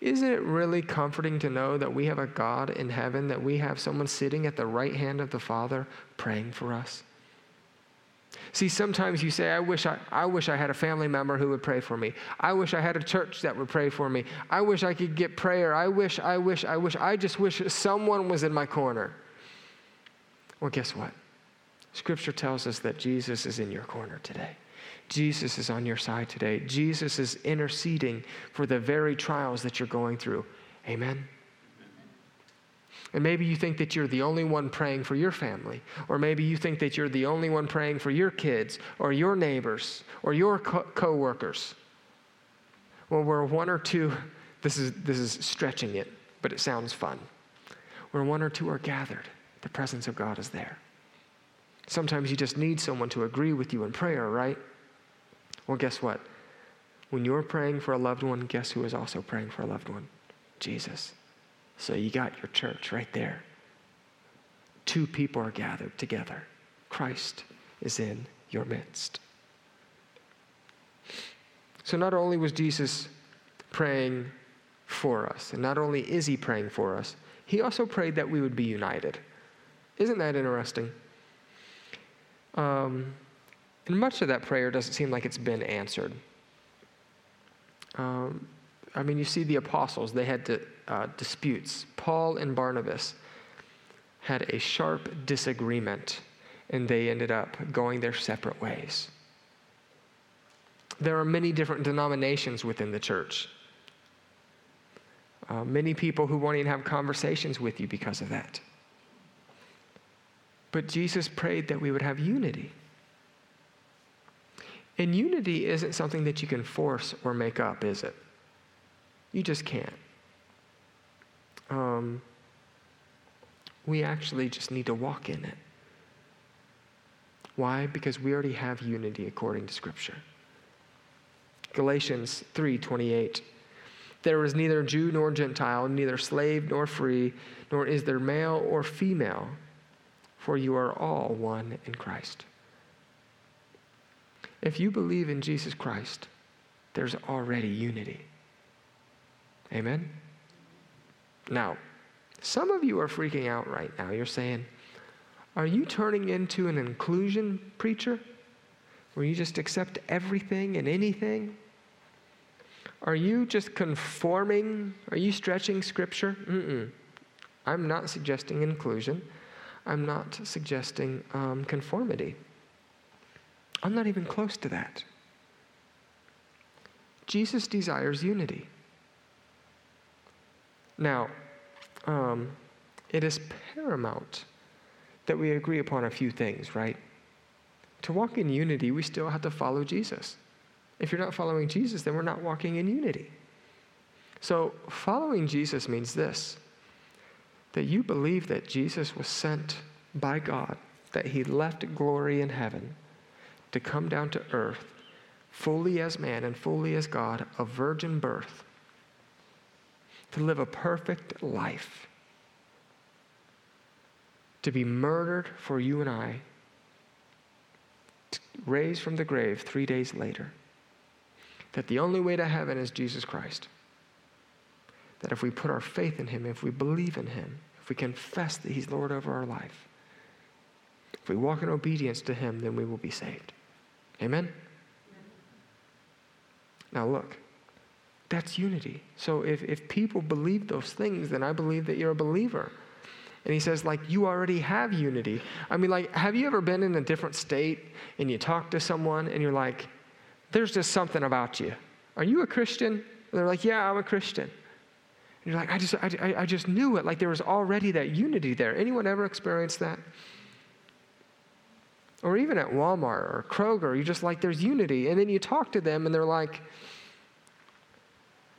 Isn't it really comforting to know that we have a God in heaven, that we have someone sitting at the right hand of the Father praying for us? See, sometimes you say, I wish I, I wish I had a family member who would pray for me. I wish I had a church that would pray for me. I wish I could get prayer. I wish, I wish, I wish. I just wish someone was in my corner. Well, guess what? Scripture tells us that Jesus is in your corner today. Jesus is on your side today. Jesus is interceding for the very trials that you're going through. Amen. And maybe you think that you're the only one praying for your family, or maybe you think that you're the only one praying for your kids, or your neighbors, or your co workers. Well, we're one or two, this is, this is stretching it, but it sounds fun. Where one or two are gathered, the presence of God is there. Sometimes you just need someone to agree with you in prayer, right? Well, guess what? When you're praying for a loved one, guess who is also praying for a loved one? Jesus. So you got your church right there. Two people are gathered together. Christ is in your midst. So not only was Jesus praying for us, and not only is he praying for us, he also prayed that we would be united. Isn't that interesting? Um, and much of that prayer doesn't seem like it's been answered. Um, I mean, you see the apostles, they had to, uh, disputes. Paul and Barnabas had a sharp disagreement, and they ended up going their separate ways. There are many different denominations within the church. Uh, many people who won't even have conversations with you because of that. But Jesus prayed that we would have unity. And unity isn't something that you can force or make up, is it? You just can't. Um, we actually just need to walk in it. Why? Because we already have unity according to Scripture. Galatians 3:28 There is neither Jew nor Gentile, neither slave nor free, nor is there male or female, for you are all one in Christ. If you believe in Jesus Christ, there's already unity. Amen? Now, some of you are freaking out right now. You're saying, Are you turning into an inclusion preacher where you just accept everything and anything? Are you just conforming? Are you stretching scripture? Mm-mm. I'm not suggesting inclusion. I'm not suggesting um, conformity. I'm not even close to that. Jesus desires unity. Now, um, it is paramount that we agree upon a few things, right? To walk in unity, we still have to follow Jesus. If you're not following Jesus, then we're not walking in unity. So, following Jesus means this that you believe that Jesus was sent by God, that he left glory in heaven to come down to earth, fully as man and fully as God, a virgin birth to live a perfect life, to be murdered for you and I, raised from the grave three days later, that the only way to heaven is Jesus Christ, that if we put our faith in Him, if we believe in Him, if we confess that He's Lord over our life, if we walk in obedience to Him, then we will be saved. Amen? Now, look, that's unity. So if, if people believe those things, then I believe that you're a believer. And he says, like, you already have unity. I mean, like, have you ever been in a different state and you talk to someone and you're like, there's just something about you. Are you a Christian? And they're like, yeah, I'm a Christian. And you're like, I just, I, I just knew it. Like there was already that unity there. Anyone ever experienced that? Or even at Walmart or Kroger, you just like, there's unity. And then you talk to them and they're like,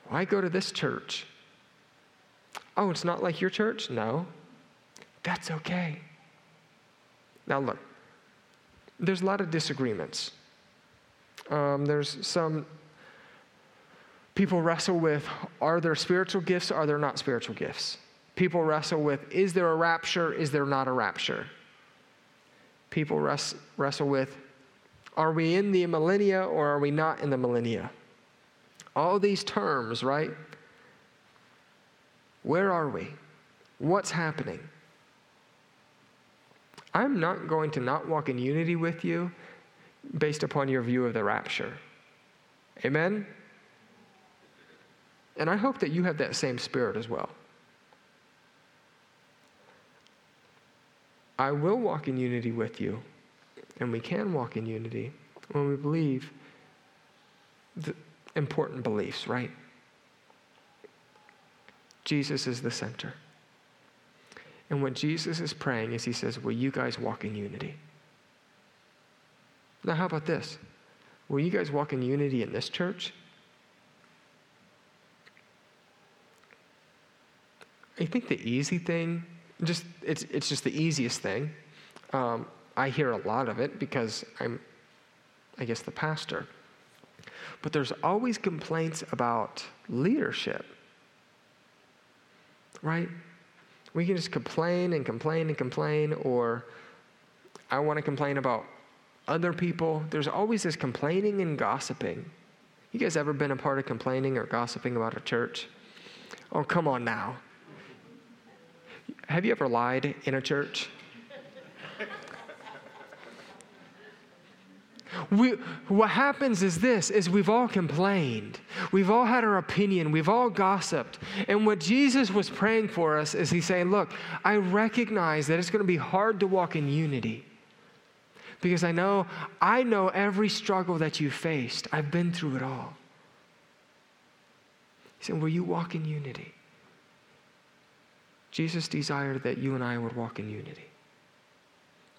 why go to this church. Oh, it's not like your church? No. That's okay. Now, look, there's a lot of disagreements. Um, there's some people wrestle with are there spiritual gifts, are there not spiritual gifts? People wrestle with is there a rapture, is there not a rapture? People res- wrestle with are we in the millennia or are we not in the millennia? All these terms, right? Where are we? What's happening? I'm not going to not walk in unity with you based upon your view of the rapture. Amen? And I hope that you have that same spirit as well. I will walk in unity with you, and we can walk in unity when we believe the important beliefs, right? Jesus is the center. And what Jesus is praying is he says, Will you guys walk in unity? Now, how about this? Will you guys walk in unity in this church? I think the easy thing, just it's, it's just the easiest thing. Um, I hear a lot of it because I'm, I guess, the pastor. But there's always complaints about leadership, right? We can just complain and complain and complain, or I want to complain about other people. There's always this complaining and gossiping. You guys ever been a part of complaining or gossiping about a church? Oh, come on now. Have you ever lied in a church? We, what happens is this is we've all complained. We've all had our opinion. We've all gossiped. And what jesus was praying for us is he's saying look i recognize that it's going to be hard to walk in unity because i know i know every struggle that you faced. I've been through it all. He said will you walk in unity jesus desired that you and i would walk in unity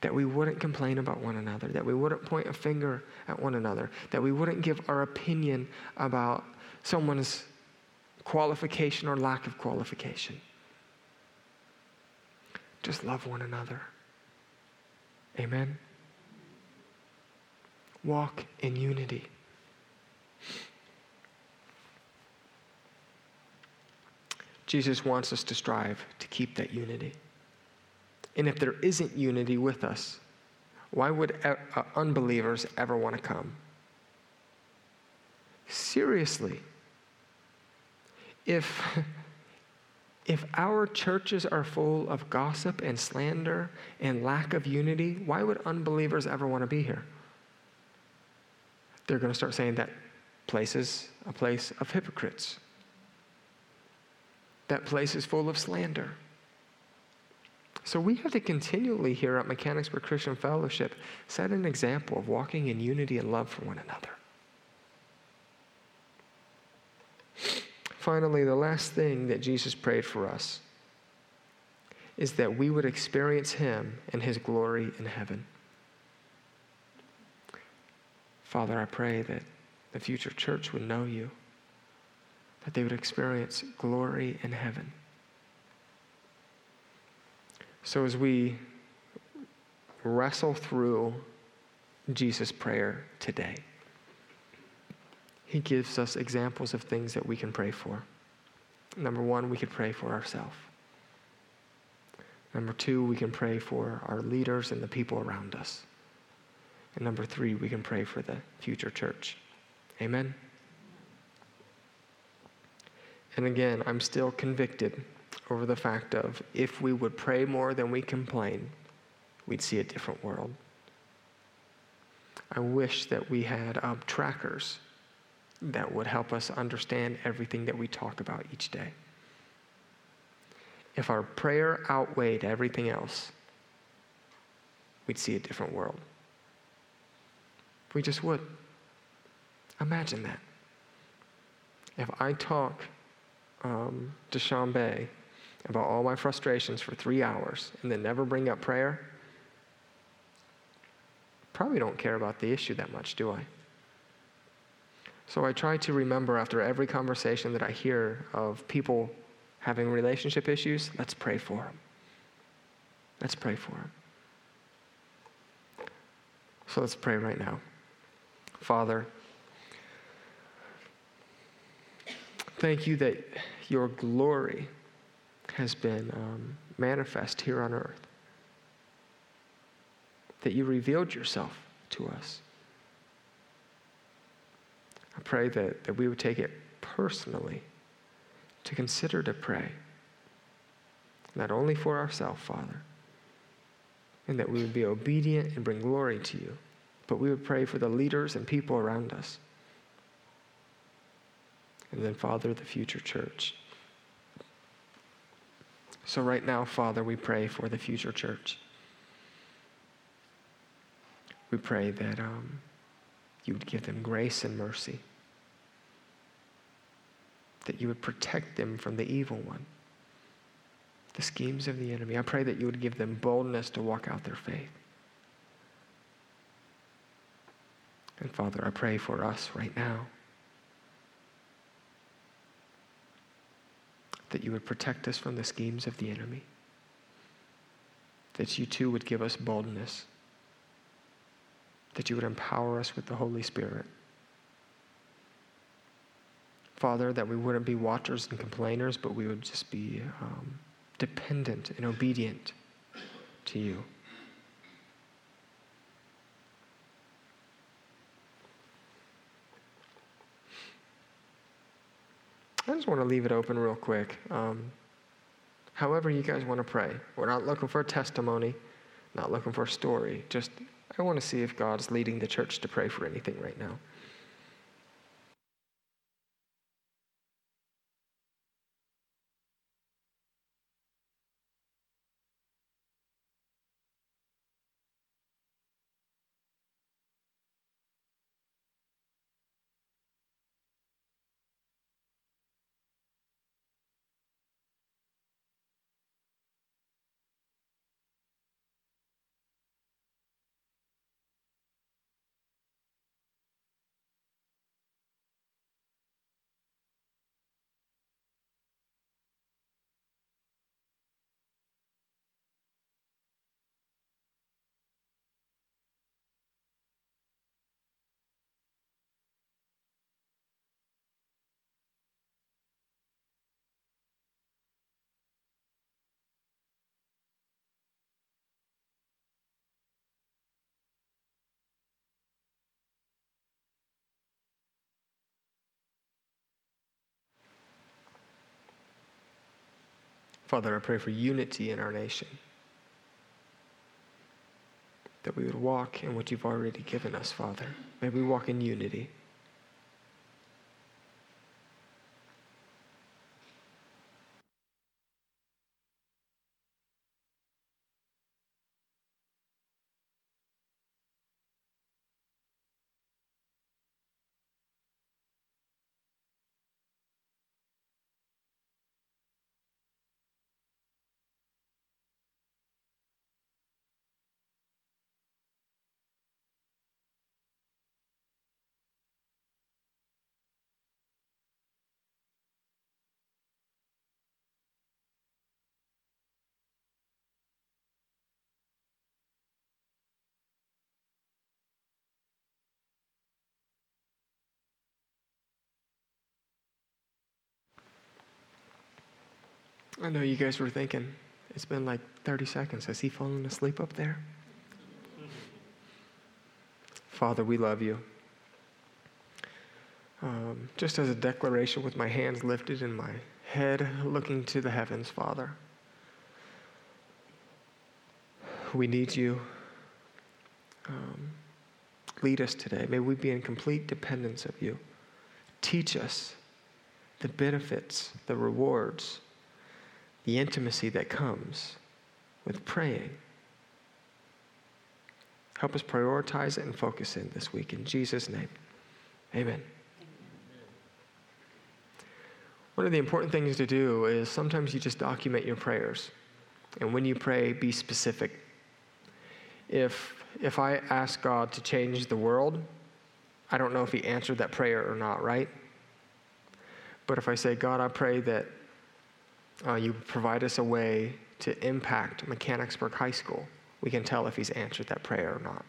that we wouldn't complain about one another, that we wouldn't point a finger at one another, that we wouldn't give our opinion about someone's qualification or lack of qualification. Just love one another. Amen. Walk in unity. Jesus wants us to strive to keep that unity. And if there isn't unity with us, why would uh, unbelievers ever want to come? Seriously. If, [laughs] if our churches are full of gossip and slander and lack of unity, why would unbelievers ever want to be here? They're going to start saying that place is a place of hypocrites. That place is full of slander. So we have to continually here at Mechanicsburg Christian Fellowship set an example of walking in unity and love for one another. Finally, the last thing that Jesus prayed for us is that we would experience Him and His glory in heaven. Father, I pray that the future church would know you, that they would experience glory in heaven. So as we wrestle through Jesus' prayer today, he gives us examples of things that we can pray for. Number one, we could pray for ourselves. Number two, we can pray for our leaders and the people around us. And number three, we can pray for the future church. Amen? And again, I'm still convicted over the fact of if we would pray more than we complain, we'd see a different world. I wish that we had um, trackers that would help us understand everything that we talk about each day. If our prayer outweighed everything else, we'd see a different world. We just would. Imagine that. If I talk um, to about all my frustrations for three hours and then never bring up prayer, probably don't care about the issue that much, do I? So I try to remember after every conversation that I hear of people having relationship issues, let's pray for them. Let's pray for them. So let's pray right now. Father, thank you that your glory has been um, manifest here on earth, that you revealed yourself to us. I pray that, that we would take it personally to consider to pray, not only for ourselves, Father, and that we would be obedient and bring glory to you but we would pray for the leaders and people around us. And then, Father, the future church. So, right now, Father, we pray for the future church. We pray that um, you would give them grace and mercy, that you would protect them from the evil one, the schemes of the enemy. I pray that you would give them boldness to walk out their faith. And Father, I pray for us right now that you would protect us from the schemes of the enemy, that you too would give us boldness, that you would empower us with the Holy Spirit. Father, that we wouldn't be watchers and complainers, but we would just be um, dependent and obedient to you. I just want to leave it open real quick. Um, however, you guys want to pray. We're not looking for a testimony, not looking for a story. Just, I want to see if God's leading the church to pray for anything right now. Father, I pray for unity in our nation. That we would walk in what you've already given us, Father. May we walk in unity. I know you guys were thinking, it's been like 30 seconds. Has he fallen asleep up there? Father, we love you. um, just as a declaration with my hands lifted and my head looking to the heavens, Father. We need you. Um, lead us today. May we be in complete dependence of you. Teach us the benefits, the rewards, the intimacy that comes with praying. Help us prioritize it and focus in this week. In Jesus' name, amen. One of the important things to do is sometimes you just document your prayers. And when you pray, be specific. If, if I ask God to change the world, I don't know if He answered that prayer or not, right? But if I say, God, I pray that uh, you provide us a way to impact Mechanicsburg High School, we can tell if He's answered that prayer or not.